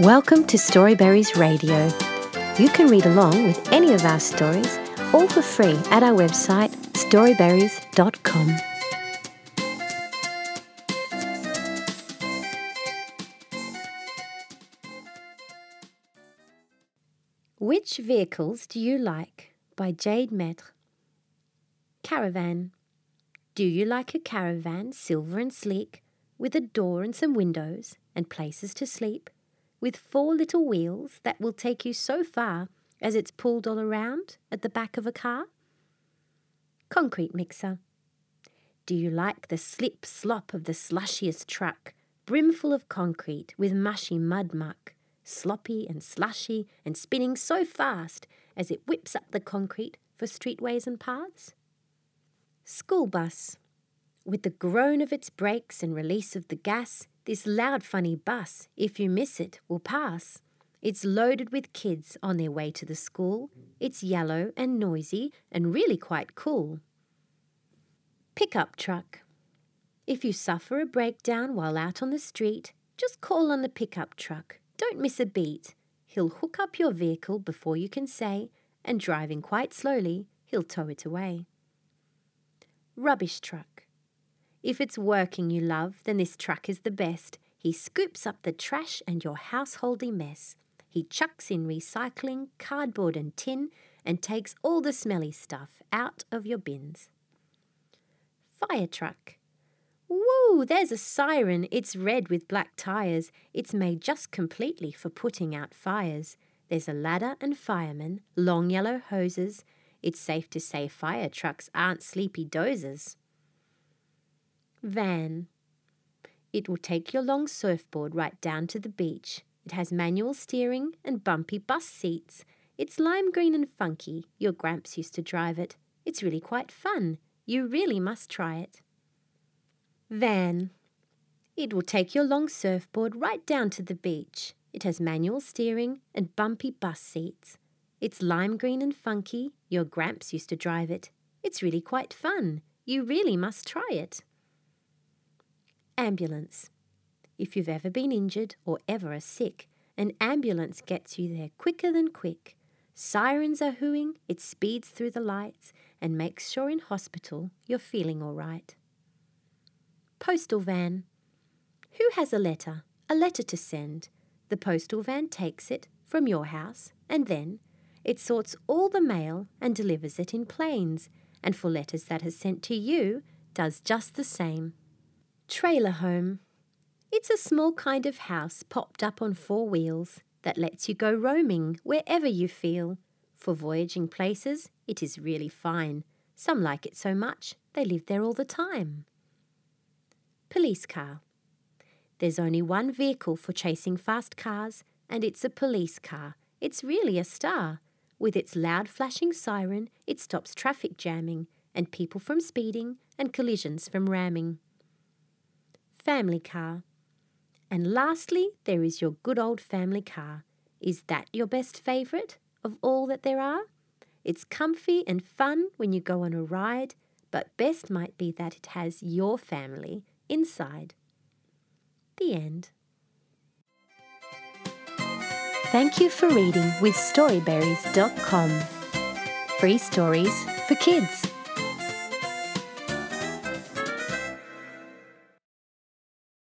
Welcome to Storyberries Radio. You can read along with any of our stories, all for free at our website storyberries.com. Which vehicles do you like? by Jade Maître. Caravan. Do you like a caravan, silver and sleek, with a door and some windows and places to sleep, with four little wheels that will take you so far as it's pulled all around at the back of a car? Concrete mixer. Do you like the slip slop of the slushiest truck, brimful of concrete with mushy mud muck, sloppy and slushy and spinning so fast as it whips up the concrete for streetways and paths? School bus. With the groan of its brakes and release of the gas, this loud, funny bus, if you miss it, will pass. It's loaded with kids on their way to the school. It's yellow and noisy and really quite cool. Pickup truck. If you suffer a breakdown while out on the street, just call on the pickup truck. Don't miss a beat. He'll hook up your vehicle before you can say, and driving quite slowly, he'll tow it away. Rubbish truck. If it's working you love, then this truck is the best. He scoops up the trash and your householdy mess. He chucks in recycling, cardboard, and tin, and takes all the smelly stuff out of your bins. Fire truck. Woo, there's a siren. It's red with black tyres. It's made just completely for putting out fires. There's a ladder and firemen, long yellow hoses. It's safe to say fire trucks aren't sleepy dozers. Van. It will take your long surfboard right down to the beach. It has manual steering and bumpy bus seats. It's lime green and funky. Your Gramps used to drive it. It's really quite fun. You really must try it. Van. It will take your long surfboard right down to the beach. It has manual steering and bumpy bus seats. It's lime green and funky. Your Gramps used to drive it. It's really quite fun. You really must try it. Ambulance. If you've ever been injured or ever are sick, an ambulance gets you there quicker than quick. Sirens are hooing, it speeds through the lights and makes sure in hospital you're feeling all right. Postal van. Who has a letter? A letter to send. The postal van takes it from your house and then it sorts all the mail and delivers it in planes, and for letters that are sent to you, does just the same. Trailer home. It's a small kind of house popped up on four wheels that lets you go roaming wherever you feel. For voyaging places, it is really fine. Some like it so much, they live there all the time. Police car. There's only one vehicle for chasing fast cars, and it's a police car. It's really a star. With its loud flashing siren, it stops traffic jamming and people from speeding and collisions from ramming. Family car. And lastly, there is your good old family car. Is that your best favourite of all that there are? It's comfy and fun when you go on a ride, but best might be that it has your family inside. The end. Thank you for reading with Storyberries.com. Free stories for kids.